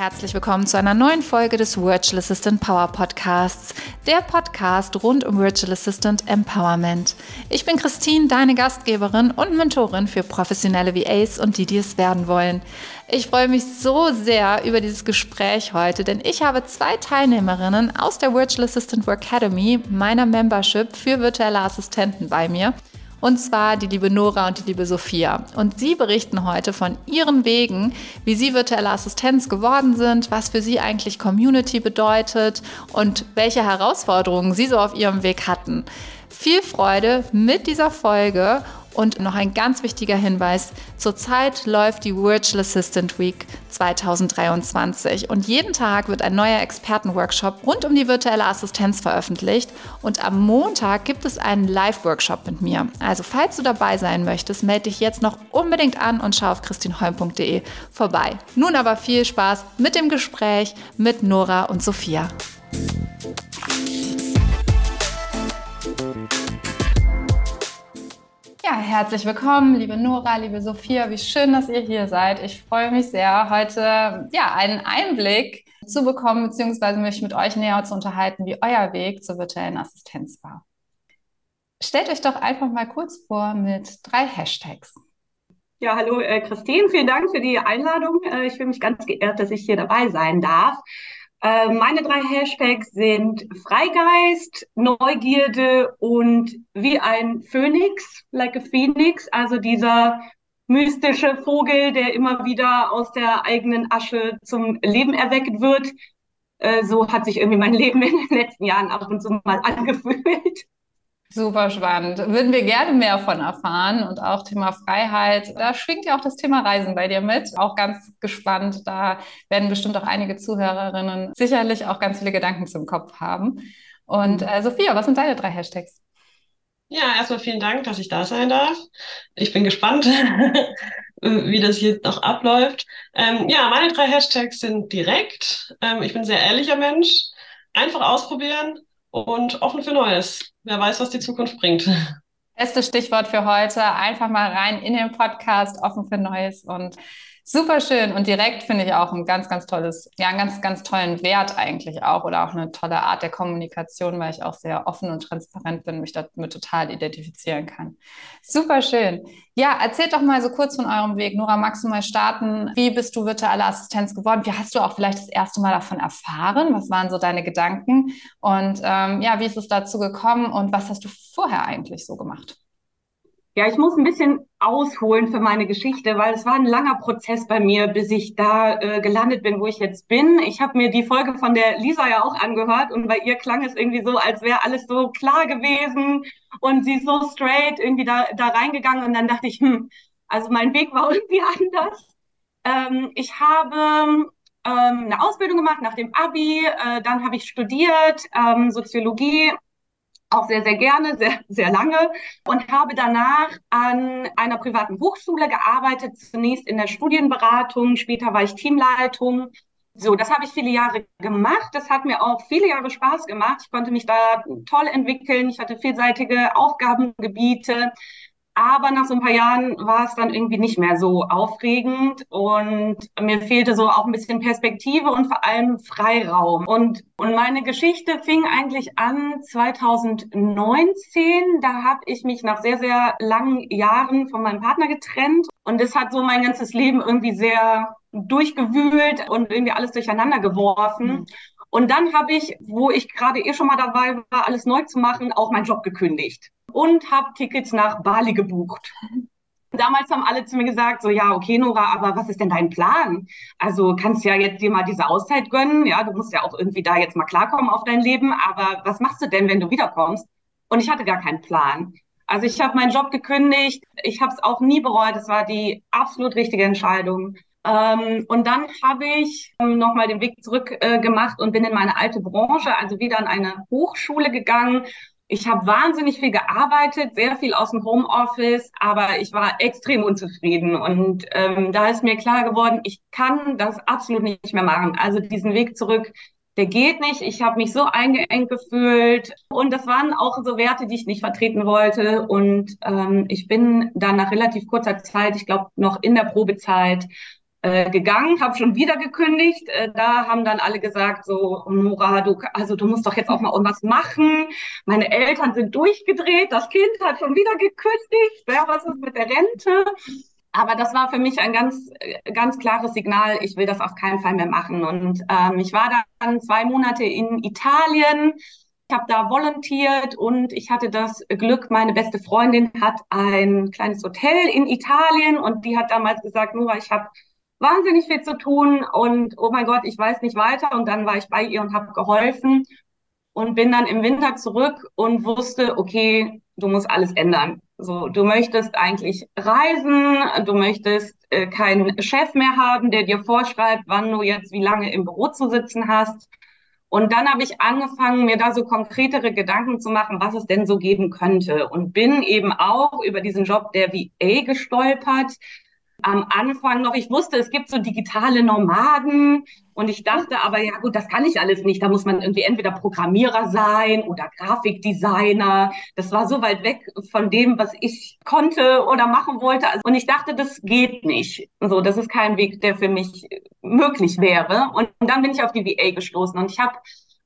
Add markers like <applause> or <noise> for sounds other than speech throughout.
Herzlich willkommen zu einer neuen Folge des Virtual Assistant Power Podcasts, der Podcast rund um Virtual Assistant Empowerment. Ich bin Christine, deine Gastgeberin und Mentorin für professionelle VAs und die, die es werden wollen. Ich freue mich so sehr über dieses Gespräch heute, denn ich habe zwei Teilnehmerinnen aus der Virtual Assistant Work Academy, meiner Membership für virtuelle Assistenten bei mir. Und zwar die liebe Nora und die liebe Sophia. Und sie berichten heute von ihren Wegen, wie sie virtuelle Assistenz geworden sind, was für sie eigentlich Community bedeutet und welche Herausforderungen sie so auf ihrem Weg hatten. Viel Freude mit dieser Folge und noch ein ganz wichtiger Hinweis, zurzeit läuft die Virtual Assistant Week 2023 und jeden Tag wird ein neuer Expertenworkshop rund um die virtuelle Assistenz veröffentlicht und am Montag gibt es einen Live-Workshop mit mir. Also falls du dabei sein möchtest, melde dich jetzt noch unbedingt an und schau auf christinholm.de vorbei. Nun aber viel Spaß mit dem Gespräch mit Nora und Sophia. Ja, herzlich willkommen, liebe Nora, liebe Sophia. Wie schön, dass ihr hier seid. Ich freue mich sehr, heute ja, einen Einblick zu bekommen, beziehungsweise mich mit euch näher zu unterhalten, wie euer Weg zur virtuellen Assistenz war. Stellt euch doch einfach mal kurz vor mit drei Hashtags. Ja, hallo äh, Christine, vielen Dank für die Einladung. Äh, ich fühle mich ganz geehrt, dass ich hier dabei sein darf. Äh, meine drei Hashtags sind Freigeist, Neugierde und wie ein Phönix, like a Phoenix, also dieser mystische Vogel, der immer wieder aus der eigenen Asche zum Leben erweckt wird. Äh, so hat sich irgendwie mein <laughs> Leben in den letzten Jahren ab und zu mal angefühlt. Super spannend. Würden wir gerne mehr von erfahren und auch Thema Freiheit. Da schwingt ja auch das Thema Reisen bei dir mit. Auch ganz gespannt. Da werden bestimmt auch einige Zuhörerinnen sicherlich auch ganz viele Gedanken zum Kopf haben. Und äh, Sophia, was sind deine drei Hashtags? Ja, erstmal vielen Dank, dass ich da sein darf. Ich bin gespannt, <laughs> wie das jetzt noch abläuft. Ähm, ja, meine drei Hashtags sind direkt. Ähm, ich bin ein sehr ehrlicher Mensch. Einfach ausprobieren und offen für Neues. Wer weiß, was die Zukunft bringt. Bestes Stichwort für heute. Einfach mal rein in den Podcast, offen für Neues und Super schön und direkt finde ich auch ein ganz, ganz tolles, ja, einen ganz, ganz tollen Wert eigentlich auch oder auch eine tolle Art der Kommunikation, weil ich auch sehr offen und transparent bin, mich damit total identifizieren kann. Super schön. Ja, erzählt doch mal so kurz von eurem Weg. Nora, magst du mal starten? Wie bist du virtuelle Assistenz geworden? Wie hast du auch vielleicht das erste Mal davon erfahren? Was waren so deine Gedanken? Und ähm, ja, wie ist es dazu gekommen und was hast du vorher eigentlich so gemacht? Ja, ich muss ein bisschen ausholen für meine Geschichte, weil es war ein langer Prozess bei mir, bis ich da äh, gelandet bin, wo ich jetzt bin. Ich habe mir die Folge von der Lisa ja auch angehört und bei ihr klang es irgendwie so, als wäre alles so klar gewesen und sie so straight irgendwie da, da reingegangen und dann dachte ich, hm, also mein Weg war <laughs> irgendwie anders. Ähm, ich habe ähm, eine Ausbildung gemacht nach dem Abi, äh, dann habe ich studiert ähm, Soziologie auch sehr, sehr gerne, sehr, sehr lange und habe danach an einer privaten Hochschule gearbeitet, zunächst in der Studienberatung, später war ich Teamleitung. So, das habe ich viele Jahre gemacht. Das hat mir auch viele Jahre Spaß gemacht. Ich konnte mich da toll entwickeln. Ich hatte vielseitige Aufgabengebiete. Aber nach so ein paar Jahren war es dann irgendwie nicht mehr so aufregend und mir fehlte so auch ein bisschen Perspektive und vor allem Freiraum. Und, und meine Geschichte fing eigentlich an 2019. Da habe ich mich nach sehr, sehr langen Jahren von meinem Partner getrennt. Und das hat so mein ganzes Leben irgendwie sehr durchgewühlt und irgendwie alles durcheinander geworfen. Und dann habe ich, wo ich gerade eh schon mal dabei war, alles neu zu machen, auch meinen Job gekündigt und habe Tickets nach Bali gebucht. Damals haben alle zu mir gesagt, so ja, okay, Nora, aber was ist denn dein Plan? Also kannst ja jetzt dir mal diese Auszeit gönnen, ja, du musst ja auch irgendwie da jetzt mal klarkommen auf dein Leben, aber was machst du denn, wenn du wiederkommst? Und ich hatte gar keinen Plan. Also ich habe meinen Job gekündigt, ich habe es auch nie bereut, es war die absolut richtige Entscheidung. Ähm, und dann habe ich ähm, nochmal den Weg zurück äh, gemacht und bin in meine alte Branche, also wieder an eine Hochschule gegangen ich habe wahnsinnig viel gearbeitet, sehr viel aus dem Homeoffice, aber ich war extrem unzufrieden. Und ähm, da ist mir klar geworden, ich kann das absolut nicht mehr machen. Also diesen Weg zurück, der geht nicht. Ich habe mich so eingeengt gefühlt. Und das waren auch so Werte, die ich nicht vertreten wollte. Und ähm, ich bin dann nach relativ kurzer Zeit, ich glaube noch in der Probezeit, äh, gegangen, habe schon wieder gekündigt. Äh, da haben dann alle gesagt, so, Nora, du, also du musst doch jetzt auch mal irgendwas machen. Meine Eltern sind durchgedreht, das Kind hat schon wieder gekündigt. Ja, was ist mit der Rente? Aber das war für mich ein ganz, ganz klares Signal, ich will das auf keinen Fall mehr machen. Und ähm, ich war dann zwei Monate in Italien, ich habe da volontiert und ich hatte das Glück, meine beste Freundin hat ein kleines Hotel in Italien und die hat damals gesagt, Nora, ich habe wahnsinnig viel zu tun und oh mein Gott, ich weiß nicht weiter. Und dann war ich bei ihr und habe geholfen und bin dann im Winter zurück und wusste, okay, du musst alles ändern. So, du möchtest eigentlich reisen, du möchtest äh, keinen Chef mehr haben, der dir vorschreibt, wann du jetzt wie lange im Büro zu sitzen hast. Und dann habe ich angefangen, mir da so konkretere Gedanken zu machen, was es denn so geben könnte. Und bin eben auch über diesen Job der VA gestolpert, am Anfang noch, ich wusste, es gibt so digitale Nomaden und ich dachte aber, ja gut, das kann ich alles nicht. Da muss man irgendwie entweder Programmierer sein oder Grafikdesigner. Das war so weit weg von dem, was ich konnte oder machen wollte. Und ich dachte, das geht nicht. So, das ist kein Weg, der für mich möglich wäre. Und dann bin ich auf die VA gestoßen und ich habe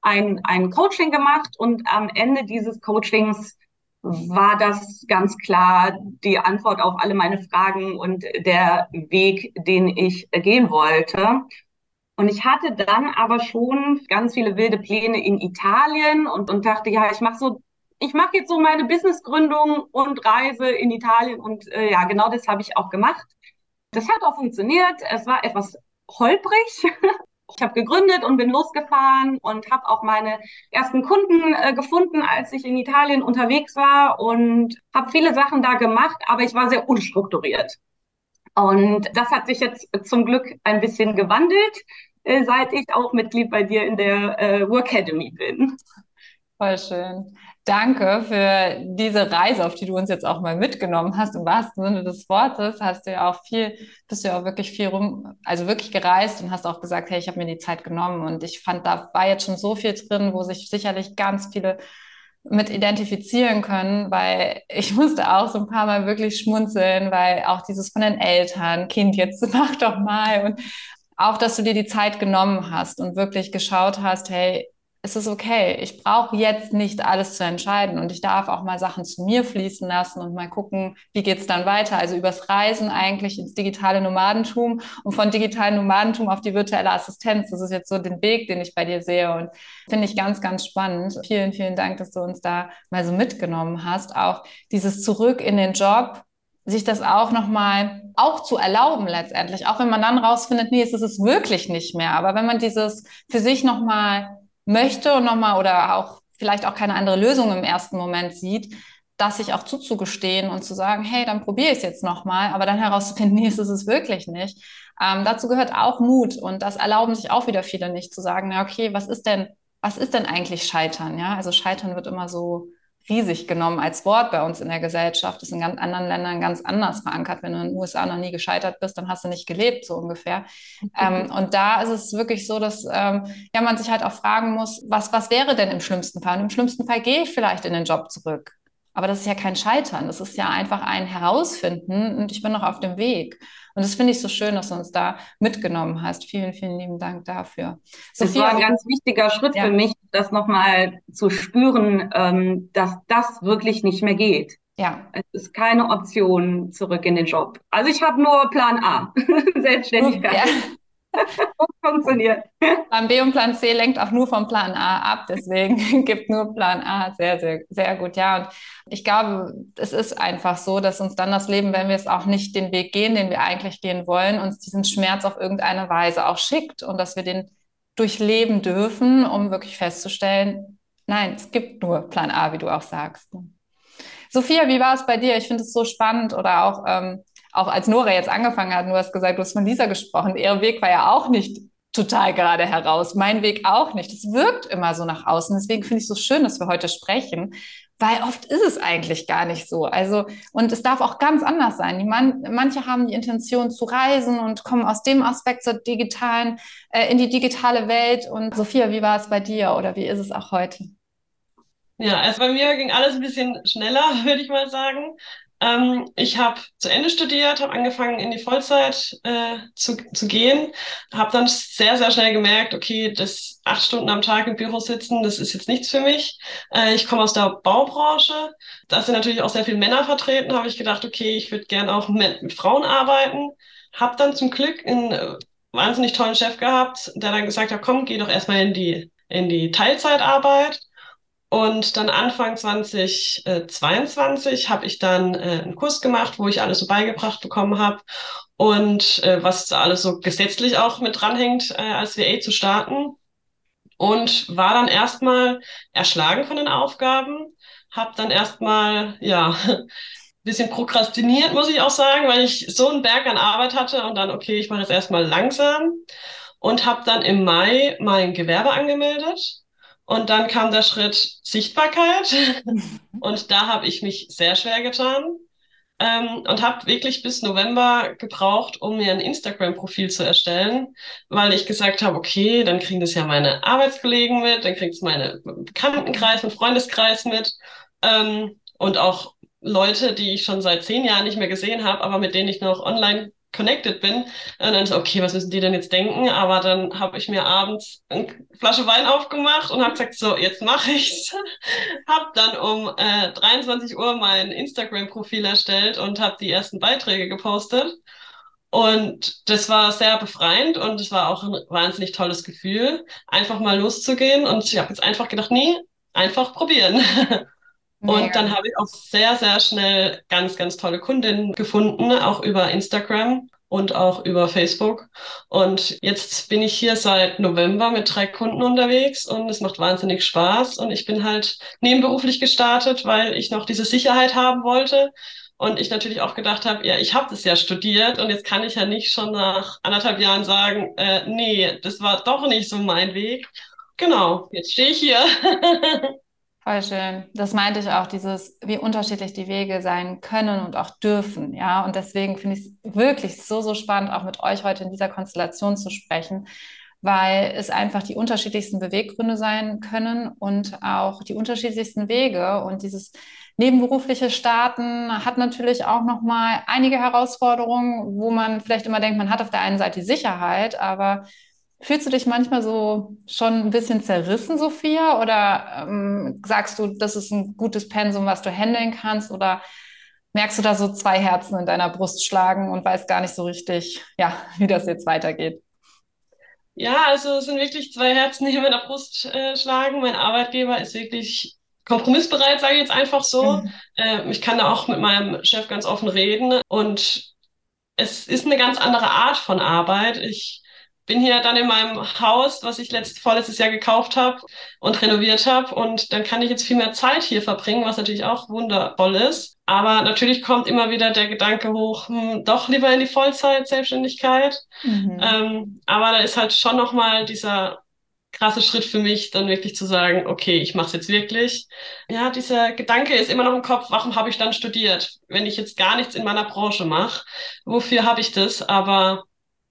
ein, ein Coaching gemacht und am Ende dieses Coachings war das ganz klar die Antwort auf alle meine Fragen und der Weg, den ich gehen wollte. Und ich hatte dann aber schon ganz viele wilde Pläne in Italien und, und dachte, ja, ich mache so, ich mache jetzt so meine Businessgründung und Reise in Italien und äh, ja, genau das habe ich auch gemacht. Das hat auch funktioniert. Es war etwas holprig, <laughs> Ich habe gegründet und bin losgefahren und habe auch meine ersten Kunden äh, gefunden, als ich in Italien unterwegs war und habe viele Sachen da gemacht, aber ich war sehr unstrukturiert. Und das hat sich jetzt zum Glück ein bisschen gewandelt, äh, seit ich auch Mitglied bei dir in der äh, Workademy bin. Voll schön. Danke für diese Reise, auf die du uns jetzt auch mal mitgenommen hast. Im wahrsten Sinne des Wortes hast du ja auch viel, bist du ja auch wirklich viel rum, also wirklich gereist und hast auch gesagt, hey, ich habe mir die Zeit genommen. Und ich fand, da war jetzt schon so viel drin, wo sich sicherlich ganz viele mit identifizieren können, weil ich <laughs> musste auch so ein paar Mal wirklich schmunzeln, weil auch dieses von den Eltern, Kind, jetzt <laughs> mach doch mal und auch, dass du dir die Zeit genommen hast und wirklich geschaut hast, hey, es ist okay. Ich brauche jetzt nicht alles zu entscheiden und ich darf auch mal Sachen zu mir fließen lassen und mal gucken, wie geht's dann weiter. Also übers Reisen eigentlich ins digitale Nomadentum und von digitalen Nomadentum auf die virtuelle Assistenz. Das ist jetzt so den Weg, den ich bei dir sehe und finde ich ganz, ganz spannend. Vielen, vielen Dank, dass du uns da mal so mitgenommen hast. Auch dieses Zurück in den Job, sich das auch nochmal auch zu erlauben letztendlich, auch wenn man dann rausfindet, nee, es ist es wirklich nicht mehr. Aber wenn man dieses für sich nochmal möchte und nochmal oder auch vielleicht auch keine andere Lösung im ersten Moment sieht, das sich auch zuzugestehen und zu sagen, hey, dann probiere ich es jetzt nochmal, aber dann herauszufinden, <laughs> nee, es ist es wirklich nicht. Ähm, dazu gehört auch Mut und das erlauben sich auch wieder viele nicht zu sagen, na okay, was ist denn, was ist denn eigentlich Scheitern? Ja, also Scheitern wird immer so riesig genommen als Wort bei uns in der Gesellschaft. Das ist in ganz anderen Ländern ganz anders verankert. Wenn du in den USA noch nie gescheitert bist, dann hast du nicht gelebt, so ungefähr. Mhm. <laughs> Ähm, und da ist es wirklich so, dass ähm, ja, man sich halt auch fragen muss, was, was wäre denn im schlimmsten Fall? Und im schlimmsten Fall gehe ich vielleicht in den Job zurück. Aber das ist ja kein Scheitern, das ist ja einfach ein Herausfinden und ich bin noch auf dem Weg. Und das finde ich so schön, dass du uns da mitgenommen hast. Vielen, vielen lieben Dank dafür. Sophia, das war ein ganz wichtiger Schritt ja. für mich, das nochmal zu spüren, ähm, dass das wirklich nicht mehr geht. Ja. Es ist keine Option zurück in den Job. Also ich habe nur Plan A, <laughs> Selbstständigkeit. Ja. <laughs> funktioniert. Plan B und Plan C lenkt auch nur vom Plan A ab, deswegen <laughs> gibt nur Plan A. Sehr, sehr, sehr gut. Ja, und ich glaube, es ist einfach so, dass uns dann das Leben, wenn wir es auch nicht den Weg gehen, den wir eigentlich gehen wollen, uns diesen Schmerz auf irgendeine Weise auch schickt und dass wir den durchleben dürfen, um wirklich festzustellen, nein, es gibt nur Plan A, wie du auch sagst. Sophia, wie war es bei dir? Ich finde es so spannend oder auch ähm, auch als Nora jetzt angefangen hat, du hast gesagt, du hast von Lisa gesprochen, ihr Weg war ja auch nicht total gerade heraus, mein Weg auch nicht. Es wirkt immer so nach außen. Deswegen finde ich es so schön, dass wir heute sprechen, weil oft ist es eigentlich gar nicht so. Also, und es darf auch ganz anders sein. Die man, manche haben die Intention zu reisen und kommen aus dem Aspekt zur digitalen, äh, in die digitale Welt. Und Sophia, wie war es bei dir oder wie ist es auch heute? Ja, also bei mir ging alles ein bisschen schneller, <laughs> würde ich mal sagen. Ähm, ich habe zu Ende studiert, habe angefangen in die Vollzeit äh, zu, zu gehen, habe dann sehr, sehr schnell gemerkt, okay, das acht Stunden am Tag im Büro sitzen, das ist jetzt nichts für mich. Äh, ich komme aus der Baubranche, da sind natürlich auch sehr viele Männer vertreten, habe ich gedacht, okay, ich würde gern auch mit, mit Frauen arbeiten. Habe dann zum Glück einen äh, wahnsinnig tollen Chef gehabt, der dann gesagt hat, komm, geh doch erstmal in die, in die Teilzeitarbeit. Und dann Anfang 2022 habe ich dann äh, einen Kurs gemacht, wo ich alles so beigebracht bekommen habe. Und äh, was alles so gesetzlich auch mit dranhängt, äh, als VA zu starten. Und war dann erstmal erschlagen von den Aufgaben, habe dann erstmal, ja, <laughs> bisschen prokrastiniert, muss ich auch sagen, weil ich so einen Berg an Arbeit hatte und dann, okay, ich mache jetzt erstmal langsam. Und habe dann im Mai mein Gewerbe angemeldet und dann kam der Schritt Sichtbarkeit. Und da habe ich mich sehr schwer getan. Ähm, und habe wirklich bis November gebraucht, um mir ein Instagram-Profil zu erstellen, weil ich gesagt habe, okay, dann kriegen das ja meine Arbeitskollegen mit, dann kriegt es meine Bekanntenkreis und Freundeskreis mit ähm, und auch Leute, die ich schon seit zehn Jahren nicht mehr gesehen habe, aber mit denen ich noch online connected bin. Und dann so, okay, was müssen die denn jetzt denken? Aber dann habe ich mir abends eine Flasche Wein aufgemacht und habe gesagt, so, jetzt mache ich's. <laughs> habe dann um äh, 23 Uhr mein Instagram-Profil erstellt und habe die ersten Beiträge gepostet. Und das war sehr befreiend und es war auch ein wahnsinnig tolles Gefühl, einfach mal loszugehen. Und ich habe jetzt einfach gedacht, nee, einfach probieren. <laughs> Und dann habe ich auch sehr, sehr schnell ganz, ganz tolle Kundinnen gefunden, auch über Instagram und auch über Facebook. Und jetzt bin ich hier seit November mit drei Kunden unterwegs und es macht wahnsinnig Spaß. Und ich bin halt nebenberuflich gestartet, weil ich noch diese Sicherheit haben wollte. Und ich natürlich auch gedacht habe, ja, ich habe das ja studiert und jetzt kann ich ja nicht schon nach anderthalb Jahren sagen, äh, nee, das war doch nicht so mein Weg. Genau, jetzt stehe ich hier. <laughs> Voll schön. Das meinte ich auch, dieses, wie unterschiedlich die Wege sein können und auch dürfen. Ja, und deswegen finde ich es wirklich so, so spannend, auch mit euch heute in dieser Konstellation zu sprechen, weil es einfach die unterschiedlichsten Beweggründe sein können und auch die unterschiedlichsten Wege. Und dieses nebenberufliche Starten hat natürlich auch nochmal einige Herausforderungen, wo man vielleicht immer denkt, man hat auf der einen Seite die Sicherheit, aber Fühlst du dich manchmal so schon ein bisschen zerrissen, Sophia? Oder ähm, sagst du, das ist ein gutes Pensum, was du handeln kannst? Oder merkst du da so zwei Herzen in deiner Brust schlagen und weißt gar nicht so richtig, ja, <laughs> wie das jetzt weitergeht? Ja, also es sind wirklich zwei Herzen, die in meiner Brust äh, schlagen. Mein Arbeitgeber ist wirklich kompromissbereit, sage ich jetzt einfach so. Mhm. Äh, ich kann da auch mit meinem Chef ganz offen reden und es ist eine ganz andere Art von Arbeit. Ich bin hier dann in meinem Haus, was ich letzt, vorletztes Jahr gekauft habe und renoviert habe. Und dann kann ich jetzt viel mehr Zeit hier verbringen, was natürlich auch wundervoll ist. Aber natürlich kommt immer wieder der Gedanke hoch, hm, doch lieber in die Vollzeit-Selbstständigkeit. Mhm. Ähm, aber da ist halt schon nochmal dieser krasse Schritt für mich, dann wirklich zu sagen, okay, ich mache es jetzt wirklich. Ja, dieser Gedanke ist immer noch im Kopf, warum habe ich dann studiert, wenn ich jetzt gar nichts in meiner Branche mache? Wofür habe ich das? Aber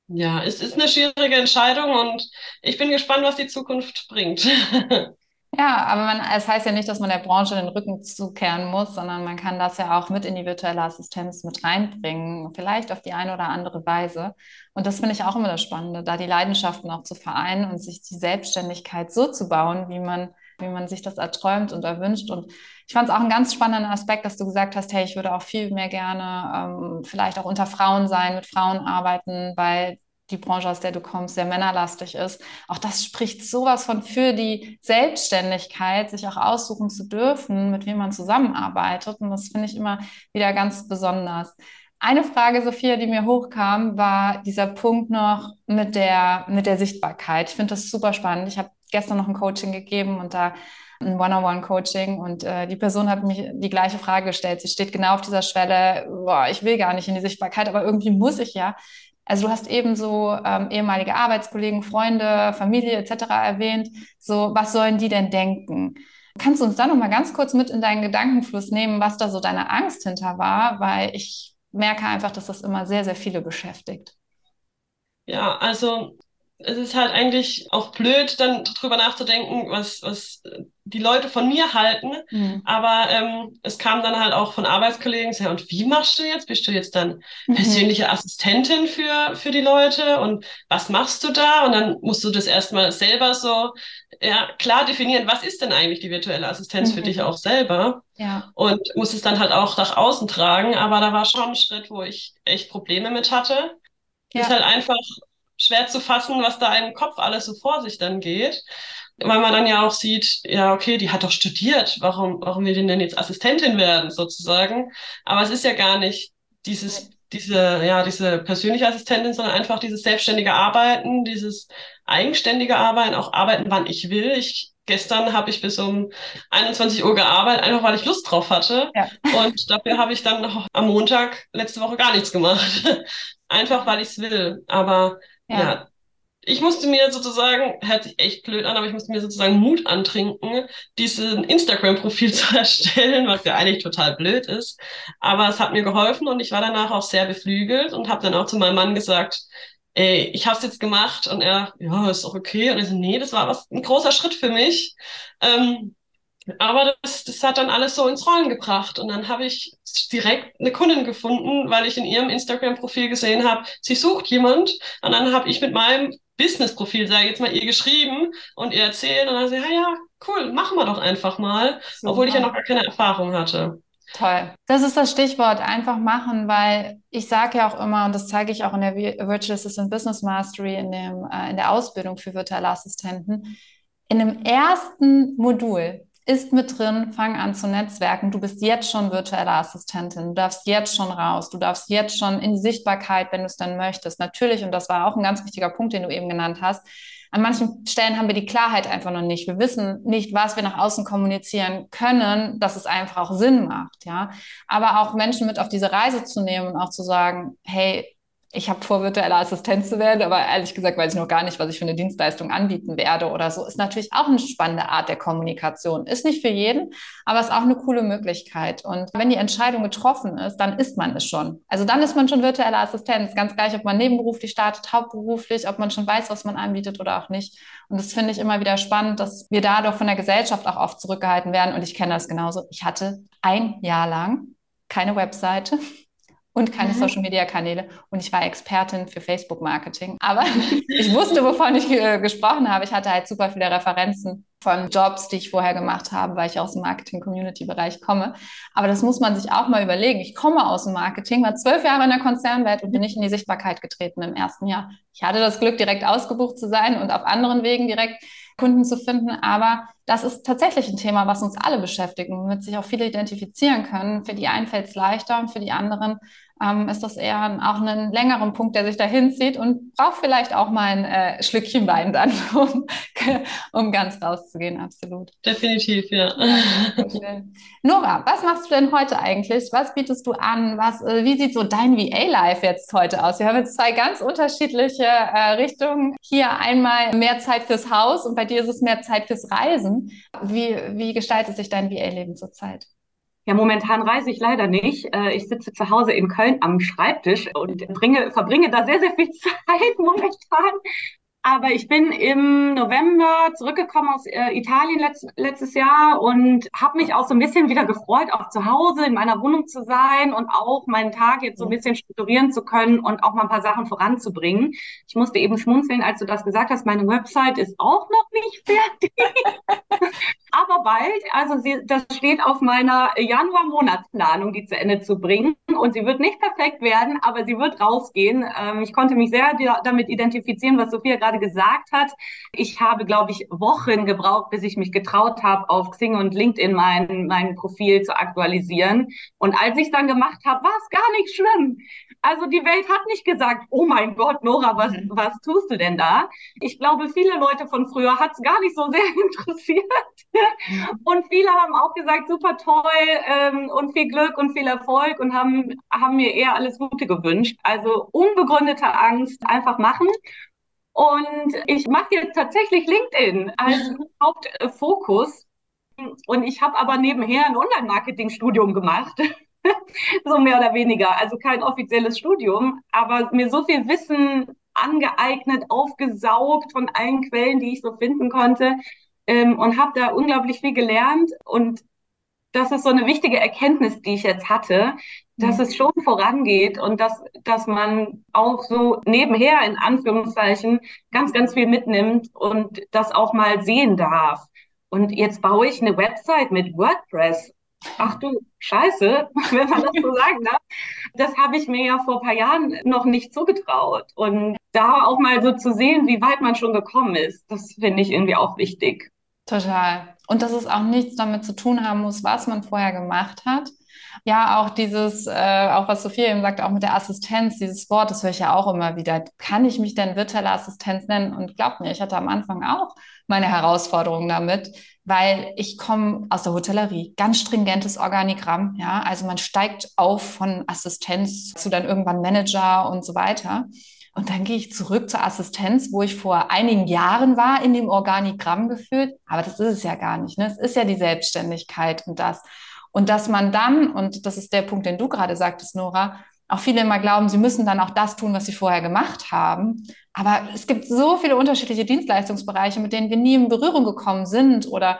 ja, es ist eine schwierige Entscheidung und ich bin gespannt, was die Zukunft bringt. <laughs> Ja, aber man, es heißt ja nicht, dass man der Branche den Rücken zukehren muss, sondern man kann das ja auch mit in die virtuelle Assistenz mit reinbringen, vielleicht auf die eine oder andere Weise. Und das finde ich auch immer das Spannende, da die Leidenschaften auch zu vereinen und sich die Selbstständigkeit so zu bauen, wie man, wie man sich das erträumt und erwünscht. Und ich fand es auch einen ganz spannenden Aspekt, dass du gesagt hast, hey, ich würde auch viel mehr gerne ähm, vielleicht auch unter Frauen sein, mit Frauen arbeiten, weil die Branche, aus der du kommst, sehr männerlastig ist. Auch das spricht sowas von für die Selbstständigkeit, sich auch aussuchen zu dürfen, mit wem man zusammenarbeitet. Und das finde ich immer wieder ganz besonders. Eine Frage, Sophia, die mir hochkam, war dieser Punkt noch mit der, mit der Sichtbarkeit. Ich finde das super spannend. Ich habe gestern noch ein Coaching gegeben und da ein One-on-One-Coaching und äh, die Person hat mich die gleiche Frage gestellt. Sie steht genau auf dieser Schwelle, boah, ich will gar nicht in die Sichtbarkeit, aber irgendwie muss ich ja. Also du hast eben so ähm, ehemalige Arbeitskollegen, Freunde, Familie etc. erwähnt. So, was sollen die denn denken? Kannst du uns da noch mal ganz kurz mit in deinen Gedankenfluss nehmen, was da so deine Angst hinter war? Weil ich merke einfach, dass das immer sehr, sehr viele beschäftigt. Ja, also es ist halt eigentlich auch blöd, dann drüber nachzudenken, was, was die Leute von mir halten. Mhm. Aber ähm, es kam dann halt auch von Arbeitskollegen, ja, und wie machst du jetzt? Bist du jetzt dann mhm. persönliche Assistentin für, für die Leute? Und was machst du da? Und dann musst du das erstmal selber so ja, klar definieren, was ist denn eigentlich die virtuelle Assistenz mhm. für dich auch selber? Ja. Und muss es dann halt auch nach außen tragen. Aber da war schon ein Schritt, wo ich echt Probleme mit hatte. Ja. Ist halt einfach schwer zu fassen, was da im Kopf alles so vor sich dann geht. Weil man dann ja auch sieht, ja, okay, die hat doch studiert. Warum, warum will die denn jetzt Assistentin werden, sozusagen? Aber es ist ja gar nicht dieses, diese, ja, diese persönliche Assistentin, sondern einfach dieses selbstständige Arbeiten, dieses eigenständige Arbeiten, auch arbeiten, wann ich will. Ich, gestern habe ich bis um 21 Uhr gearbeitet, einfach weil ich Lust drauf hatte. Ja. Und dafür habe ich dann noch am Montag letzte Woche gar nichts gemacht. <laughs> einfach weil ich es will. Aber ja. ja. ich musste mir sozusagen, hört sich echt blöd an, aber ich musste mir sozusagen Mut antrinken, diesen Instagram-Profil <laughs> zu erstellen, was ja eigentlich total blöd ist. Aber es hat mir geholfen und ich war danach auch sehr beflügelt und habe dann auch zu meinem Mann gesagt, ey, ich habe es jetzt gemacht und er, ja, ist auch okay. Und ich so, nee, das war was ein großer Schritt für mich. Ähm, aber das, das hat dann alles so ins Rollen gebracht. Und dann habe ich direkt eine Kundin gefunden, weil ich in ihrem Instagram-Profil gesehen habe, sie sucht jemand. Und dann habe ich mit meinem Business-Profil, sage ich jetzt mal, ihr geschrieben und ihr erzählt. Und dann sie, ja, ja, cool, machen wir doch einfach mal. Super. Obwohl ich ja noch gar keine Erfahrung hatte. Toll. Das ist das Stichwort, einfach machen, weil ich sage ja auch immer, und das zeige ich auch in der Virtual Assistant Business Mastery, in, dem, äh, in der Ausbildung für virtuelle Assistenten, in dem ersten Modul ist mit drin, fang an zu netzwerken. Du bist jetzt schon virtuelle Assistentin. Du darfst jetzt schon raus. Du darfst jetzt schon in die Sichtbarkeit, wenn du es dann möchtest. Natürlich, und das war auch ein ganz wichtiger Punkt, den du eben genannt hast. An manchen Stellen haben wir die Klarheit einfach noch nicht. Wir wissen nicht, was wir nach außen kommunizieren können, dass es einfach auch Sinn macht, ja. Aber auch Menschen mit auf diese Reise zu nehmen und auch zu sagen, hey, ich habe vor, virtuelle Assistenz zu werden, aber ehrlich gesagt weiß ich noch gar nicht, was ich für eine Dienstleistung anbieten werde oder so. Ist natürlich auch eine spannende Art der Kommunikation. Ist nicht für jeden, aber ist auch eine coole Möglichkeit. Und wenn die Entscheidung getroffen ist, dann ist man es schon. Also dann ist man schon virtuelle Assistenz. Ganz gleich, ob man nebenberuflich startet, hauptberuflich, ob man schon weiß, was man anbietet oder auch nicht. Und das finde ich immer wieder spannend, dass wir dadurch von der Gesellschaft auch oft zurückgehalten werden. Und ich kenne das genauso. Ich hatte ein Jahr lang keine Webseite und keine mhm. Social Media Kanäle. Und ich war Expertin für Facebook Marketing. Aber <laughs> ich wusste, wovon ich äh, gesprochen habe. Ich hatte halt super viele Referenzen von Jobs, die ich vorher gemacht habe, weil ich aus dem Marketing-Community-Bereich komme. Aber das muss man sich auch mal überlegen. Ich komme aus dem Marketing, war zwölf Jahre in der Konzernwelt und bin nicht in die Sichtbarkeit getreten im ersten Jahr. Ich hatte das Glück, direkt ausgebucht zu sein und auf anderen Wegen direkt Kunden zu finden. Aber das ist tatsächlich ein Thema, was uns alle beschäftigt und womit sich auch viele identifizieren können. Für die einen fällt es leichter und für die anderen ähm, ist das eher auch ein längerer Punkt, der sich da hinzieht und braucht vielleicht auch mal ein äh, Schlückchen Wein dann, <laughs> um, um ganz rauszugehen, absolut. Definitiv, ja. Nora, was machst du denn heute eigentlich? Was bietest du an? Was, äh, wie sieht so dein VA-Life jetzt heute aus? Wir haben jetzt zwei ganz unterschiedliche äh, Richtungen. Hier einmal mehr Zeit fürs Haus und bei dir ist es mehr Zeit fürs Reisen. Wie, wie gestaltet sich dein VA-Leben zurzeit? Ja, momentan reise ich leider nicht. Äh, ich sitze zu Hause in Köln am Schreibtisch und bringe, verbringe da sehr, sehr viel <laughs> Zeit momentan aber ich bin im November zurückgekommen aus äh, Italien letzt, letztes Jahr und habe mich auch so ein bisschen wieder gefreut, auch zu Hause in meiner Wohnung zu sein und auch meinen Tag jetzt so ein bisschen strukturieren zu können und auch mal ein paar Sachen voranzubringen. Ich musste eben schmunzeln, als du das gesagt hast. Meine Website ist auch noch nicht fertig, <laughs> aber bald. Also sie, das steht auf meiner Januar-Monatsplanung, die zu Ende zu bringen. Und sie wird nicht perfekt werden, aber sie wird rausgehen. Ähm, ich konnte mich sehr damit identifizieren, was Sophia gerade gerade gesagt hat. Ich habe, glaube ich, Wochen gebraucht, bis ich mich getraut habe, auf Xing und LinkedIn mein, mein Profil zu aktualisieren. Und als ich es dann gemacht habe, war es gar nicht schlimm. Also die Welt hat nicht gesagt, oh mein Gott, Nora, was, mhm. was tust du denn da? Ich glaube, viele Leute von früher hat es gar nicht so sehr <laughs> interessiert. Mhm. Und viele haben auch gesagt, super toll ähm, und viel Glück und viel Erfolg und haben, haben mir eher alles Gute gewünscht. Also unbegründete Angst, einfach machen. Und ich mache jetzt tatsächlich LinkedIn als <laughs> Hauptfokus. Und ich habe aber nebenher ein Online-Marketing-Studium gemacht. <laughs> so mehr oder weniger. Also kein offizielles Studium, aber mir so viel Wissen angeeignet, aufgesaugt von allen Quellen, die ich so finden konnte ähm, und habe da unglaublich viel gelernt und das ist so eine wichtige Erkenntnis, die ich jetzt hatte, dass mhm. es schon vorangeht und dass, dass man auch so nebenher in Anführungszeichen ganz, ganz viel mitnimmt und das auch mal sehen darf. Und jetzt baue ich eine Website mit WordPress. Ach du Scheiße, <laughs> wenn man das so sagen darf. Das habe ich mir ja vor ein paar Jahren noch nicht zugetraut. Und da auch mal so zu sehen, wie weit man schon gekommen ist, das finde ich irgendwie auch wichtig. Total. Und dass es auch nichts damit zu tun haben muss, was man vorher gemacht hat. Ja, auch dieses, äh, auch was Sophia eben sagt, auch mit der Assistenz, dieses Wort, das höre ich ja auch immer wieder. Kann ich mich denn virtuelle Assistenz nennen? Und glaub mir, ich hatte am Anfang auch meine Herausforderungen damit, weil ich komme aus der Hotellerie, ganz stringentes Organigramm, ja, also man steigt auf von Assistenz zu dann irgendwann Manager und so weiter. Und dann gehe ich zurück zur Assistenz, wo ich vor einigen Jahren war, in dem Organigramm gefühlt. Aber das ist es ja gar nicht. Ne? Es ist ja die Selbstständigkeit und das. Und dass man dann, und das ist der Punkt, den du gerade sagtest, Nora, auch viele immer glauben, sie müssen dann auch das tun, was sie vorher gemacht haben. Aber es gibt so viele unterschiedliche Dienstleistungsbereiche, mit denen wir nie in Berührung gekommen sind oder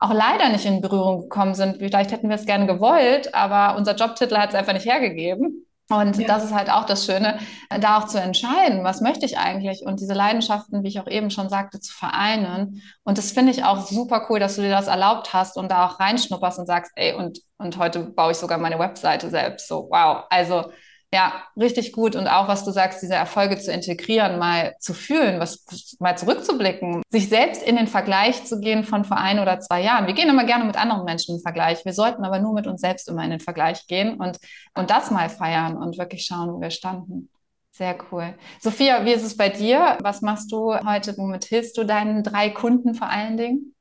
auch leider nicht in Berührung gekommen sind. Vielleicht hätten wir es gerne gewollt, aber unser Jobtitel hat es einfach nicht hergegeben. Und ja. das ist halt auch das Schöne, da auch zu entscheiden, was möchte ich eigentlich und diese Leidenschaften, wie ich auch eben schon sagte, zu vereinen. Und das finde ich auch super cool, dass du dir das erlaubt hast und da auch reinschnupperst und sagst, ey, und, und heute baue ich sogar meine Webseite selbst. So, wow. Also ja, richtig gut. Und auch, was du sagst, diese Erfolge zu integrieren, mal zu fühlen, was, mal zurückzublicken, sich selbst in den Vergleich zu gehen von vor ein oder zwei Jahren. Wir gehen immer gerne mit anderen Menschen in den Vergleich. Wir sollten aber nur mit uns selbst immer in den Vergleich gehen und, und das mal feiern und wirklich schauen, wo wir standen. Sehr cool. Sophia, wie ist es bei dir? Was machst du heute? Womit hilfst du deinen drei Kunden vor allen Dingen?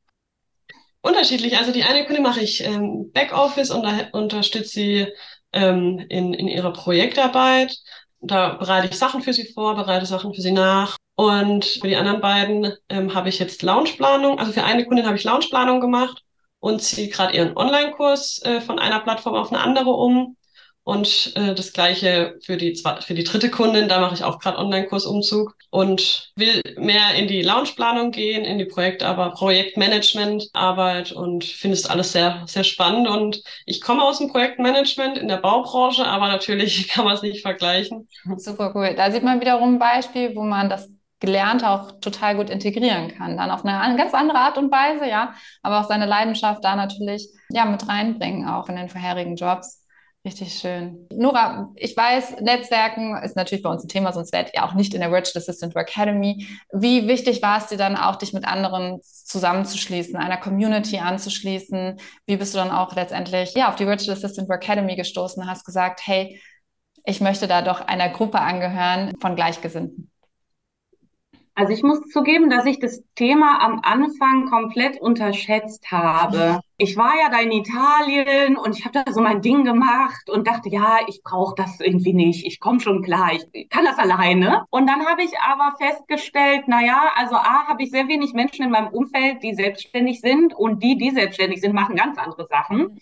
Unterschiedlich. Also die eine Kunde mache ich ähm, Backoffice und da unterstütze sie ähm, in, in ihrer Projektarbeit. Da bereite ich Sachen für sie vor, bereite Sachen für sie nach. Und für die anderen beiden ähm, habe ich jetzt Launchplanung. Also für eine Kundin habe ich Launchplanung gemacht und ziehe gerade ihren Online-Kurs äh, von einer Plattform auf eine andere um. Und äh, das gleiche für die, für die dritte Kundin, da mache ich auch gerade Online-Kursumzug und will mehr in die Launchplanung gehen, in die Projekt, aber Projektmanagement-Arbeit und finde es alles sehr, sehr spannend. Und ich komme aus dem Projektmanagement in der Baubranche, aber natürlich <laughs> kann man es nicht vergleichen. Super cool. Da sieht man wiederum ein Beispiel, wo man das Gelernte auch total gut integrieren kann. Dann auf eine ganz andere Art und Weise, ja, aber auch seine Leidenschaft da natürlich ja mit reinbringen, auch in den vorherigen Jobs. Richtig schön. Nora, ich weiß, Netzwerken ist natürlich bei uns ein Thema, sonst wärt ihr auch nicht in der Virtual Assistant Academy. Wie wichtig war es dir dann auch, dich mit anderen zusammenzuschließen, einer Community anzuschließen? Wie bist du dann auch letztendlich ja, auf die Virtual Assistant Academy gestoßen, hast gesagt, hey, ich möchte da doch einer Gruppe angehören von Gleichgesinnten? Also ich muss zugeben, dass ich das Thema am Anfang komplett unterschätzt habe. Ich war ja da in Italien und ich habe da so mein Ding gemacht und dachte, ja, ich brauche das irgendwie nicht. Ich komme schon klar, ich kann das alleine. Und dann habe ich aber festgestellt, na ja, also A, habe ich sehr wenig Menschen in meinem Umfeld, die selbstständig sind und die, die selbstständig sind, machen ganz andere Sachen.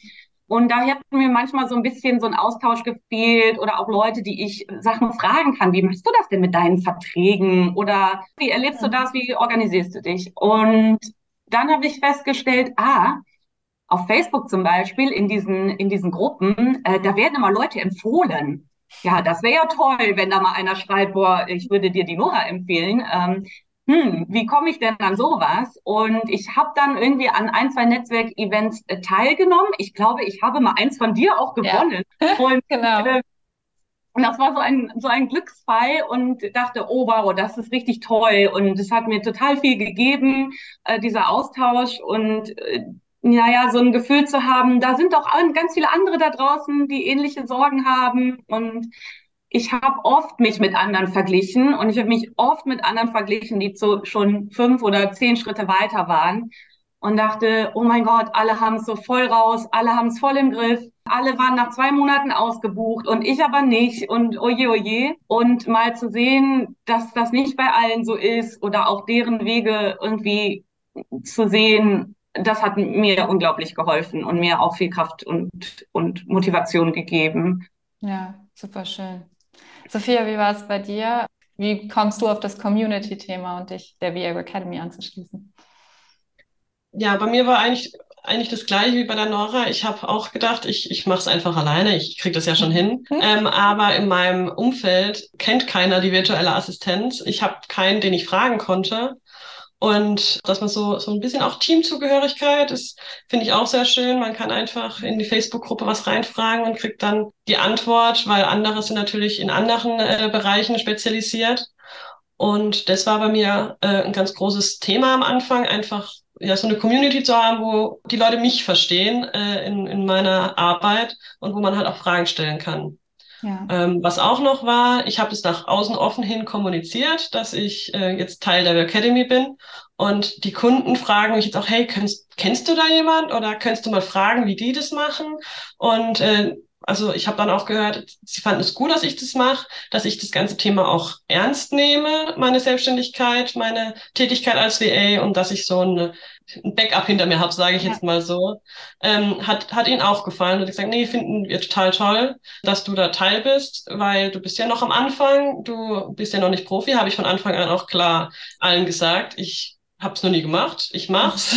Und da hätten mir manchmal so ein bisschen so ein Austausch gefehlt oder auch Leute, die ich Sachen fragen kann. Wie machst du das denn mit deinen Verträgen? Oder wie erlebst du das? Wie organisierst du dich? Und dann habe ich festgestellt, ah, auf Facebook zum Beispiel, in diesen, in diesen Gruppen, äh, da werden immer Leute empfohlen. Ja, das wäre ja toll, wenn da mal einer schreibt, boah, ich würde dir die Nora empfehlen. Ähm, hm, wie komme ich denn an sowas? Und ich habe dann irgendwie an ein, zwei Netzwerkevents äh, teilgenommen. Ich glaube, ich habe mal eins von dir auch gewonnen. Ja. <laughs> Und, genau. Äh, und das war so ein, so ein Glücksfall und dachte, oh wow, das ist richtig toll. Und es hat mir total viel gegeben, äh, dieser Austausch und äh, ja, ja, so ein Gefühl zu haben, da sind doch ganz viele andere da draußen, die ähnliche Sorgen haben. Und ich habe oft mich mit anderen verglichen und ich habe mich oft mit anderen verglichen, die zu, schon fünf oder zehn Schritte weiter waren und dachte, oh mein Gott, alle haben es so voll raus, alle haben es voll im Griff, alle waren nach zwei Monaten ausgebucht und ich aber nicht und oje, oje. Und mal zu sehen, dass das nicht bei allen so ist oder auch deren Wege irgendwie zu sehen, das hat mir unglaublich geholfen und mir auch viel Kraft und, und Motivation gegeben. Ja, super schön. Sophia, wie war es bei dir? wie kommst du auf das Community-Thema und dich der VA Academy anzuschließen? Ja, bei mir war eigentlich eigentlich das gleiche wie bei der Nora. Ich habe auch gedacht, ich, ich mache es einfach alleine, ich kriege das ja schon hin. Mhm. Ähm, aber in meinem Umfeld kennt keiner die virtuelle Assistenz. Ich habe keinen, den ich fragen konnte. Und dass man so, so ein bisschen auch Teamzugehörigkeit ist, finde ich auch sehr schön. Man kann einfach in die Facebook-Gruppe was reinfragen und kriegt dann die Antwort, weil andere sind natürlich in anderen äh, Bereichen spezialisiert. Und das war bei mir äh, ein ganz großes Thema am Anfang, einfach ja, so eine Community zu haben, wo die Leute mich verstehen äh, in, in meiner Arbeit und wo man halt auch Fragen stellen kann. Ähm, was auch noch war, ich habe es nach außen offen hin kommuniziert, dass ich äh, jetzt Teil der Academy bin. Und die Kunden fragen mich jetzt auch, hey, kennst, kennst du da jemand oder könntest du mal fragen, wie die das machen? Und äh, also ich habe dann auch gehört, sie fanden es gut, dass ich das mache, dass ich das ganze Thema auch ernst nehme, meine Selbstständigkeit, meine Tätigkeit als VA und dass ich so ein, ein Backup hinter mir habe, sage ich ja. jetzt mal so. Ähm, hat, hat ihnen auch gefallen und ich sage, nee, finden wir total toll, dass du da Teil bist, weil du bist ja noch am Anfang, du bist ja noch nicht Profi, habe ich von Anfang an auch klar allen gesagt. Ich habe es noch nie gemacht. Ich mach's.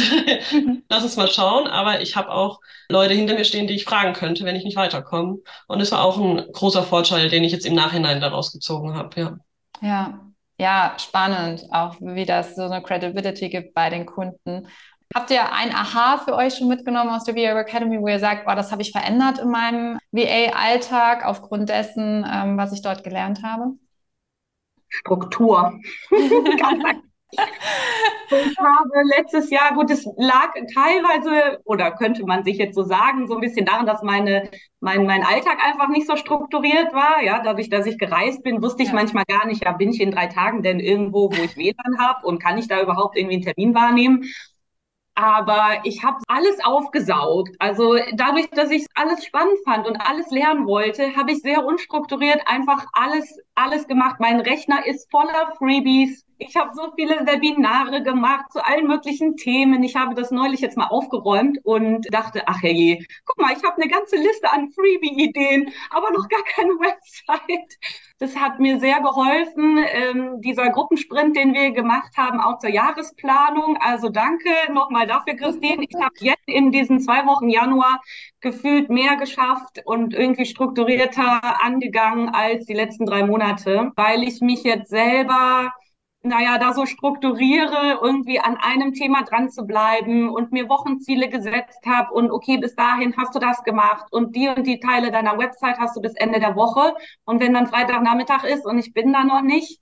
<laughs> Lass uns mal schauen. Aber ich habe auch Leute hinter mir stehen, die ich fragen könnte, wenn ich nicht weiterkomme. Und es war auch ein großer Vorteil, den ich jetzt im Nachhinein daraus gezogen habe. Ja. ja, ja, spannend, auch wie das so eine Credibility gibt bei den Kunden. Habt ihr ein Aha für euch schon mitgenommen aus der VA Academy, wo ihr sagt, oh, das habe ich verändert in meinem VA-Alltag aufgrund dessen, ähm, was ich dort gelernt habe? Struktur. <laughs> Ich habe letztes Jahr, gut, es lag teilweise, oder könnte man sich jetzt so sagen, so ein bisschen daran, dass meine, mein, mein Alltag einfach nicht so strukturiert war. Ja, dadurch, dass ich gereist bin, wusste ich ja. manchmal gar nicht, ja, bin ich in drei Tagen denn irgendwo, wo ich WLAN habe und kann ich da überhaupt irgendwie einen Termin wahrnehmen? aber ich habe alles aufgesaugt. Also dadurch, dass ich alles spannend fand und alles lernen wollte, habe ich sehr unstrukturiert einfach alles alles gemacht. Mein Rechner ist voller Freebies. Ich habe so viele Webinare gemacht zu allen möglichen Themen. Ich habe das neulich jetzt mal aufgeräumt und dachte, ach herrje, guck mal, ich habe eine ganze Liste an Freebie-Ideen, aber noch gar keine <laughs> Website. Das hat mir sehr geholfen, ähm, dieser Gruppensprint, den wir gemacht haben, auch zur Jahresplanung. Also danke nochmal dafür, Christine. Ich habe jetzt in diesen zwei Wochen Januar gefühlt mehr geschafft und irgendwie strukturierter angegangen als die letzten drei Monate, weil ich mich jetzt selber naja, da so strukturiere, irgendwie an einem Thema dran zu bleiben und mir Wochenziele gesetzt habe und okay, bis dahin hast du das gemacht und die und die Teile deiner Website hast du bis Ende der Woche und wenn dann Freitagnachmittag ist und ich bin da noch nicht,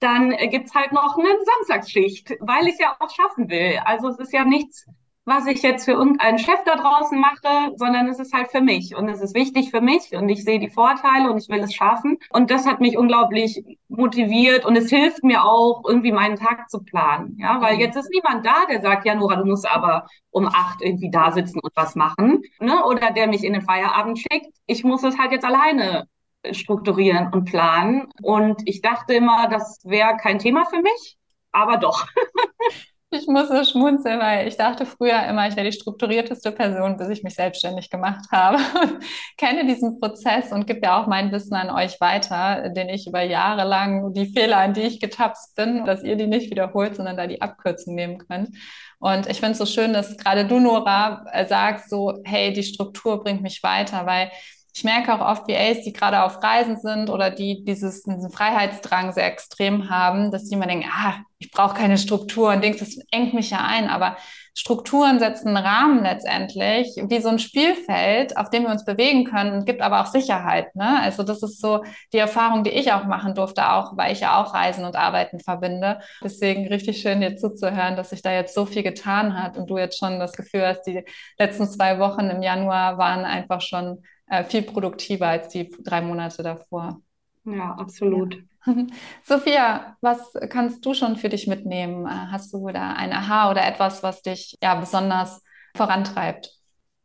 dann gibt's halt noch eine Samstagsschicht, weil ich ja auch schaffen will. Also es ist ja nichts, was ich jetzt für irgendeinen Chef da draußen mache, sondern es ist halt für mich und es ist wichtig für mich und ich sehe die Vorteile und ich will es schaffen. Und das hat mich unglaublich motiviert und es hilft mir auch, irgendwie meinen Tag zu planen. Ja, weil mhm. jetzt ist niemand da, der sagt, ja, Nora, du musst aber um acht irgendwie da sitzen und was machen, ne? Oder der mich in den Feierabend schickt. Ich muss es halt jetzt alleine strukturieren und planen. Und ich dachte immer, das wäre kein Thema für mich, aber doch. <laughs> Ich muss so schmunzeln, weil ich dachte früher immer, ich wäre die strukturierteste Person, bis ich mich selbstständig gemacht habe. <laughs> kenne diesen Prozess und gebe ja auch mein Wissen an euch weiter, den ich über Jahre lang die Fehler, an die ich getapst bin, dass ihr die nicht wiederholt, sondern da die Abkürzung nehmen könnt. Und ich finde es so schön, dass gerade du, Nora, äh, sagst so, hey, die Struktur bringt mich weiter, weil ich merke auch oft VAs, die gerade auf Reisen sind oder die dieses, diesen Freiheitsdrang sehr extrem haben, dass die immer denken, ah, ich brauche keine Struktur und denkst, das engt mich ja ein. Aber Strukturen setzen einen Rahmen letztendlich, wie so ein Spielfeld, auf dem wir uns bewegen können und gibt aber auch Sicherheit. Ne? Also das ist so die Erfahrung, die ich auch machen durfte, auch weil ich ja auch Reisen und Arbeiten verbinde. Deswegen richtig schön, dir zuzuhören, dass sich da jetzt so viel getan hat und du jetzt schon das Gefühl hast, die letzten zwei Wochen im Januar waren einfach schon äh, viel produktiver als die drei Monate davor. Ja, absolut. Ja. <laughs> Sophia, was kannst du schon für dich mitnehmen? Äh, hast du da ein Aha oder etwas, was dich ja besonders vorantreibt?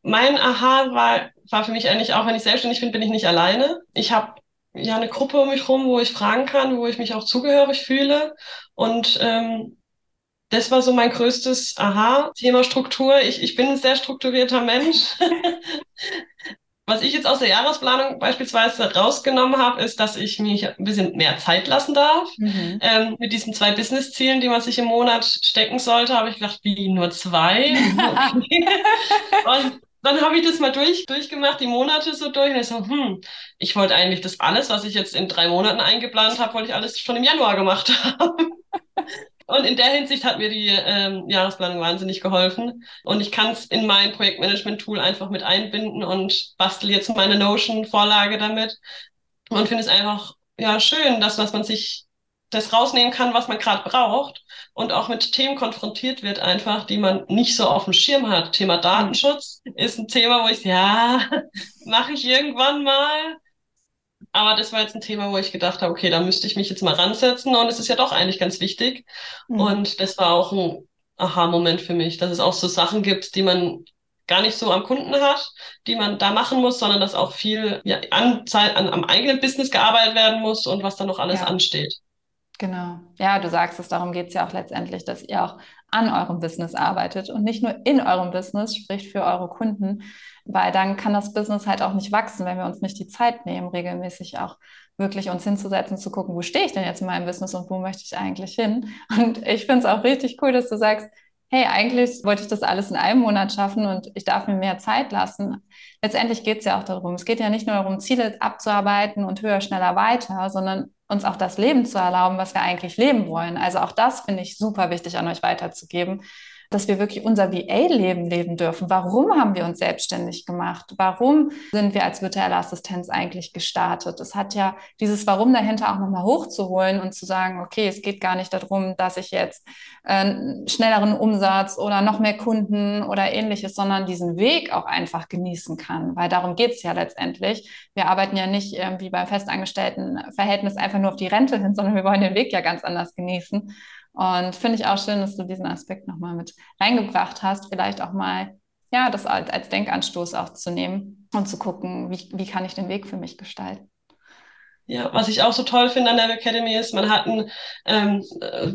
Mein Aha war, war für mich eigentlich auch, wenn ich selbstständig bin, bin ich nicht alleine. Ich habe ja eine Gruppe um mich rum, wo ich fragen kann, wo ich mich auch zugehörig fühle. Und ähm, das war so mein größtes Aha, Thema Struktur. Ich, ich bin ein sehr strukturierter Mensch. <laughs> Was ich jetzt aus der Jahresplanung beispielsweise rausgenommen habe, ist, dass ich mich ein bisschen mehr Zeit lassen darf. Mhm. Ähm, mit diesen zwei Business-Zielen, die man sich im Monat stecken sollte, habe ich gedacht, wie nur zwei? <laughs> und dann habe ich das mal durch, durchgemacht, die Monate so durch. Und ich so, hm, ich wollte eigentlich das alles, was ich jetzt in drei Monaten eingeplant habe, wollte ich alles schon im Januar gemacht haben. <laughs> Und in der Hinsicht hat mir die ähm, Jahresplanung wahnsinnig geholfen. Und ich kann es in mein Projektmanagement-Tool einfach mit einbinden und bastel jetzt meine Notion-Vorlage damit. Und finde es einfach ja schön, dass, dass man sich das rausnehmen kann, was man gerade braucht und auch mit Themen konfrontiert wird, einfach, die man nicht so auf dem Schirm hat. Thema Datenschutz ist ein Thema, wo ich, ja, <laughs> mache ich irgendwann mal. Aber das war jetzt ein Thema, wo ich gedacht habe, okay, da müsste ich mich jetzt mal ransetzen und es ist ja doch eigentlich ganz wichtig. Mhm. Und das war auch ein Aha-Moment für mich, dass es auch so Sachen gibt, die man gar nicht so am Kunden hat, die man da machen muss, sondern dass auch viel ja, an, an, am eigenen Business gearbeitet werden muss und was da noch alles ja. ansteht. Genau. Ja, du sagst es, darum geht es ja auch letztendlich, dass ihr auch an eurem Business arbeitet und nicht nur in eurem Business, sprich für eure Kunden, weil dann kann das Business halt auch nicht wachsen, wenn wir uns nicht die Zeit nehmen, regelmäßig auch wirklich uns hinzusetzen, zu gucken, wo stehe ich denn jetzt in meinem Business und wo möchte ich eigentlich hin. Und ich finde es auch richtig cool, dass du sagst, hey, eigentlich wollte ich das alles in einem Monat schaffen und ich darf mir mehr Zeit lassen. Letztendlich geht es ja auch darum, es geht ja nicht nur darum, Ziele abzuarbeiten und höher, schneller, weiter, sondern uns auch das Leben zu erlauben, was wir eigentlich leben wollen. Also auch das finde ich super wichtig an euch weiterzugeben, dass wir wirklich unser VA-Leben leben dürfen. Warum haben wir uns selbstständig gemacht? Warum sind wir als virtuelle Assistenz eigentlich gestartet? Es hat ja dieses Warum dahinter auch nochmal hochzuholen und zu sagen, okay, es geht gar nicht darum, dass ich jetzt äh, schnelleren Umsatz oder noch mehr Kunden oder ähnliches, sondern diesen Weg auch einfach genießen kann. Weil darum geht es ja letztendlich. Wir arbeiten ja nicht wie beim festangestellten Verhältnis einfach nur auf die Rente hin, sondern wir wollen den Weg ja ganz anders genießen. Und finde ich auch schön, dass du diesen Aspekt nochmal mit reingebracht hast. Vielleicht auch mal, ja, das als, als Denkanstoß auch zu nehmen und zu gucken, wie, wie kann ich den Weg für mich gestalten. Ja, was ich auch so toll finde an der Academy ist, man hat ein, ähm,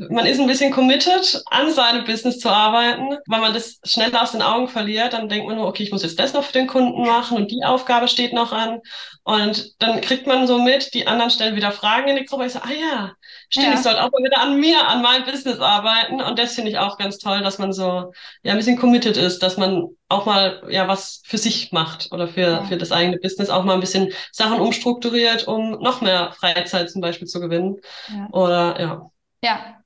man ist ein bisschen committed, an seinem Business zu arbeiten. Weil man das schnell aus den Augen verliert, dann denkt man nur, okay, ich muss jetzt das noch für den Kunden machen und die Aufgabe steht noch an. Und dann kriegt man so mit, die anderen stellen wieder Fragen in die Gruppe. Ich so, ah ja, stimmt, ja. ich sollte auch mal wieder an mir, an meinem Business arbeiten. Und das finde ich auch ganz toll, dass man so ja ein bisschen committed ist, dass man auch mal ja was für sich macht oder für, ja. für das eigene Business auch mal ein bisschen Sachen umstrukturiert, um noch mehr Freizeit zum Beispiel zu gewinnen. Ja. Oder ja. Ja,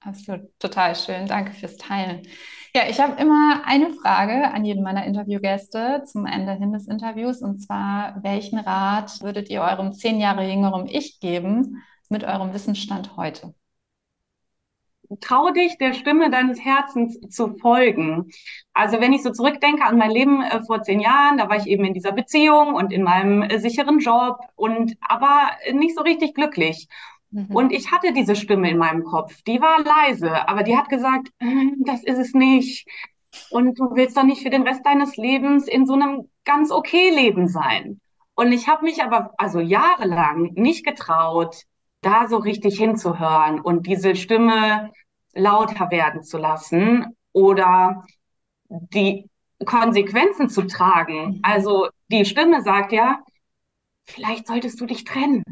absolut. Total schön. Danke fürs Teilen. Ja, ich habe immer eine Frage an jeden meiner Interviewgäste zum Ende hin des Interviews und zwar, welchen Rat würdet ihr eurem zehn Jahre jüngeren Ich geben mit eurem Wissensstand heute? Trau dich, der Stimme deines Herzens zu folgen. Also wenn ich so zurückdenke an mein Leben äh, vor zehn Jahren, da war ich eben in dieser Beziehung und in meinem äh, sicheren Job und aber nicht so richtig glücklich. Mhm. Und ich hatte diese Stimme in meinem Kopf, die war leise, aber die hat gesagt, hm, das ist es nicht. Und du willst doch nicht für den Rest deines Lebens in so einem ganz okay Leben sein. Und ich habe mich aber also jahrelang nicht getraut, da so richtig hinzuhören und diese Stimme lauter werden zu lassen oder die Konsequenzen zu tragen. Also die Stimme sagt ja, vielleicht solltest du dich trennen.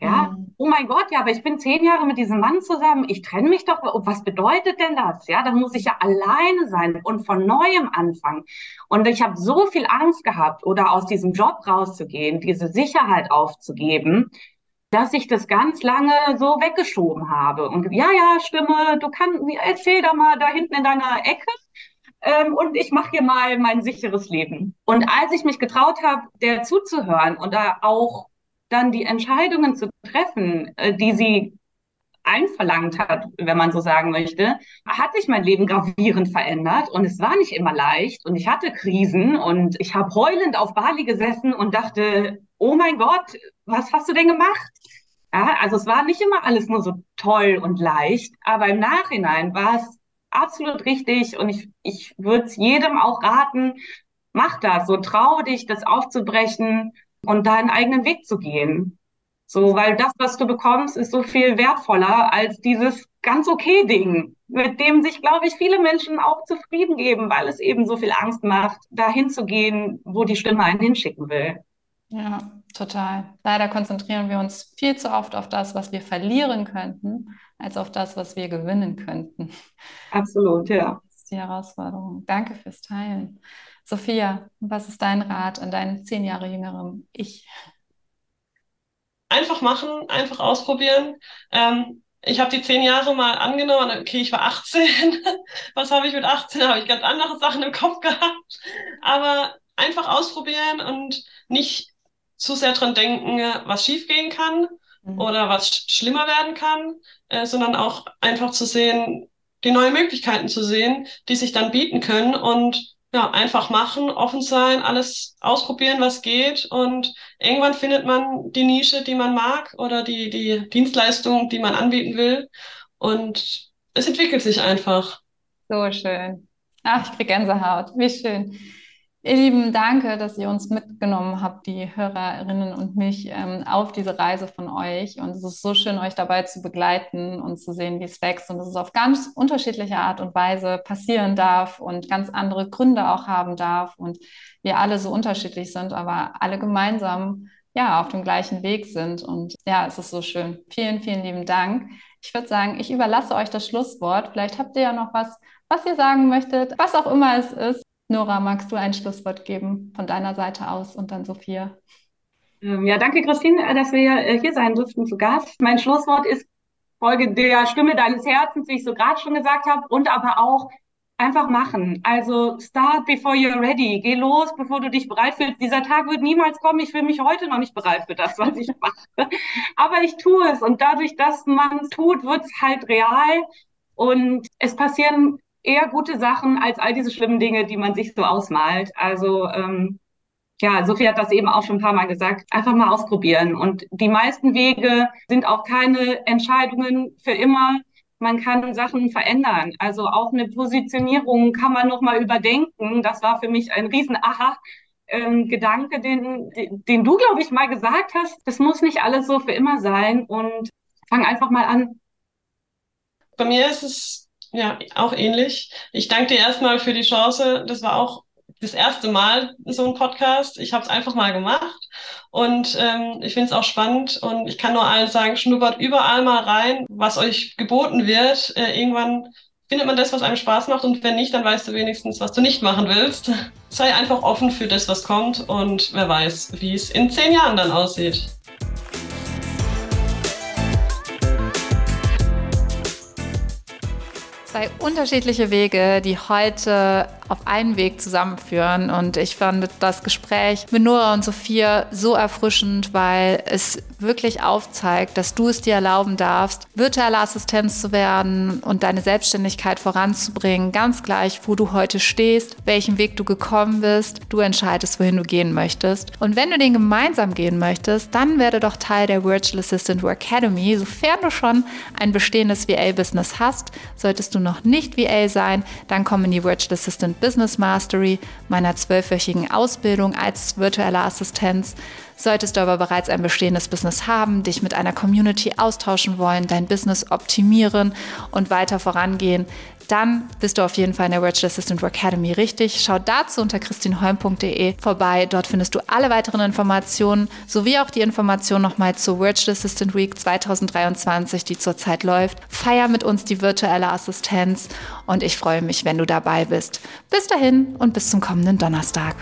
Ja, mhm. oh mein Gott, ja, aber ich bin zehn Jahre mit diesem Mann zusammen. Ich trenne mich doch. Was bedeutet denn das? Ja, dann muss ich ja alleine sein und von neuem anfangen. Und ich habe so viel Angst gehabt, oder aus diesem Job rauszugehen, diese Sicherheit aufzugeben, dass ich das ganz lange so weggeschoben habe. Und ja, ja, Stimme, du kannst, erzähl da mal da hinten in deiner Ecke. Ähm, und ich mache hier mal mein sicheres Leben. Und als ich mich getraut habe, der zuzuhören und da auch dann die Entscheidungen zu treffen, äh, die sie einverlangt hat, wenn man so sagen möchte, hat sich mein Leben gravierend verändert und es war nicht immer leicht und ich hatte Krisen und ich habe heulend auf Bali gesessen und dachte, oh mein Gott, was hast du denn gemacht? Ja, also es war nicht immer alles nur so toll und leicht, aber im Nachhinein war es absolut richtig und ich, ich würde es jedem auch raten, mach das, so trau dich, das aufzubrechen und deinen eigenen Weg zu gehen. So, weil das, was du bekommst, ist so viel wertvoller als dieses ganz okay Ding. mit dem sich, glaube ich, viele Menschen auch zufrieden geben, weil es eben so viel Angst macht, dahin zu gehen, wo die Stimme einen hinschicken will. Ja, total. Leider konzentrieren wir uns viel zu oft auf das, was wir verlieren könnten, als auf das, was wir gewinnen könnten. Absolut, ja. Das ist die Herausforderung. Danke fürs Teilen. Sophia, was ist dein Rat an deinen zehn Jahre jüngeren Ich? Einfach machen, einfach ausprobieren. Ähm, ich habe die zehn Jahre mal angenommen, okay, ich war 18. <laughs> Was habe ich mit 18? Habe ich ganz andere Sachen im Kopf gehabt. Aber einfach ausprobieren und nicht zu sehr dran denken, was schiefgehen kann mhm. oder was schlimmer werden kann, äh, sondern auch einfach zu sehen, die neuen Möglichkeiten zu sehen, die sich dann bieten können und ja, einfach machen, offen sein, alles ausprobieren, was geht und irgendwann findet man die Nische, die man mag oder die, die Dienstleistung, die man anbieten will und es entwickelt sich einfach. So schön. Ach, ich kriege Gänsehaut. Wie schön. Ihr Lieben, danke, dass ihr uns mitgenommen habt, die Hörerinnen und mich, ähm, auf diese Reise von euch. Und es ist so schön, euch dabei zu begleiten und zu sehen, wie es wächst und dass es auf ganz unterschiedliche Art und Weise passieren darf und ganz andere Gründe auch haben darf und wir alle so unterschiedlich sind, aber alle gemeinsam ja auf dem gleichen Weg sind. Und ja, es ist so schön. Vielen, vielen lieben Dank. Ich würde sagen, ich überlasse euch das Schlusswort. Vielleicht habt ihr ja noch was, was ihr sagen möchtet, was auch immer es ist. Nora, magst du ein Schlusswort geben von deiner Seite aus und dann Sophia? Ähm, ja, danke, Christine, äh, dass wir äh, hier sein durften zu Gast. Mein Schlusswort ist Folge der Stimme deines Herzens, wie ich so gerade schon gesagt habe, und aber auch einfach machen. Also start before you're ready. Geh los, bevor du dich bereit fühlst. Dieser Tag wird niemals kommen. Ich fühle mich heute noch nicht bereit für das, was ich <laughs> mache. Aber ich tue es. Und dadurch, dass man es tut, wird es halt real. Und es passieren eher gute Sachen als all diese schlimmen Dinge, die man sich so ausmalt. Also ähm, ja, Sophie hat das eben auch schon ein paar Mal gesagt, einfach mal ausprobieren. Und die meisten Wege sind auch keine Entscheidungen für immer. Man kann Sachen verändern. Also auch eine Positionierung kann man nochmal überdenken. Das war für mich ein riesen Aha. Ähm, den, den du, glaube ich, mal gesagt hast. Das muss nicht alles so für immer sein und fang einfach mal an. Bei mir ist es ja, auch ähnlich. Ich danke dir erstmal für die Chance. Das war auch das erste Mal so ein Podcast. Ich habe es einfach mal gemacht und ähm, ich finde es auch spannend und ich kann nur allen sagen, schnuppert überall mal rein, was euch geboten wird. Äh, irgendwann findet man das, was einem Spaß macht und wenn nicht, dann weißt du wenigstens, was du nicht machen willst. Sei einfach offen für das, was kommt und wer weiß, wie es in zehn Jahren dann aussieht. Zwei unterschiedliche Wege, die heute auf einen Weg zusammenführen. Und ich fand das Gespräch mit Nora und Sophia so erfrischend, weil es wirklich aufzeigt, dass du es dir erlauben darfst, virtuelle Assistenz zu werden und deine Selbstständigkeit voranzubringen, ganz gleich, wo du heute stehst, welchen Weg du gekommen bist. Du entscheidest, wohin du gehen möchtest. Und wenn du den gemeinsam gehen möchtest, dann werde doch Teil der Virtual Assistant Work Academy. Sofern du schon ein bestehendes VA-Business hast, solltest du noch nicht VA sein, dann komm in die Virtual Assistant Business Mastery, meiner zwölfwöchigen Ausbildung als virtuelle Assistenz. Solltest du aber bereits ein bestehendes Business haben, dich mit einer Community austauschen wollen, dein Business optimieren und weiter vorangehen, dann bist du auf jeden Fall in der Virtual Assistant Academy richtig. Schau dazu unter christinholm.de vorbei. Dort findest du alle weiteren Informationen sowie auch die Informationen nochmal zur Virtual Assistant Week 2023, die zurzeit läuft. Feier mit uns die virtuelle Assistenz und ich freue mich, wenn du dabei bist. Bis dahin und bis zum kommenden Donnerstag.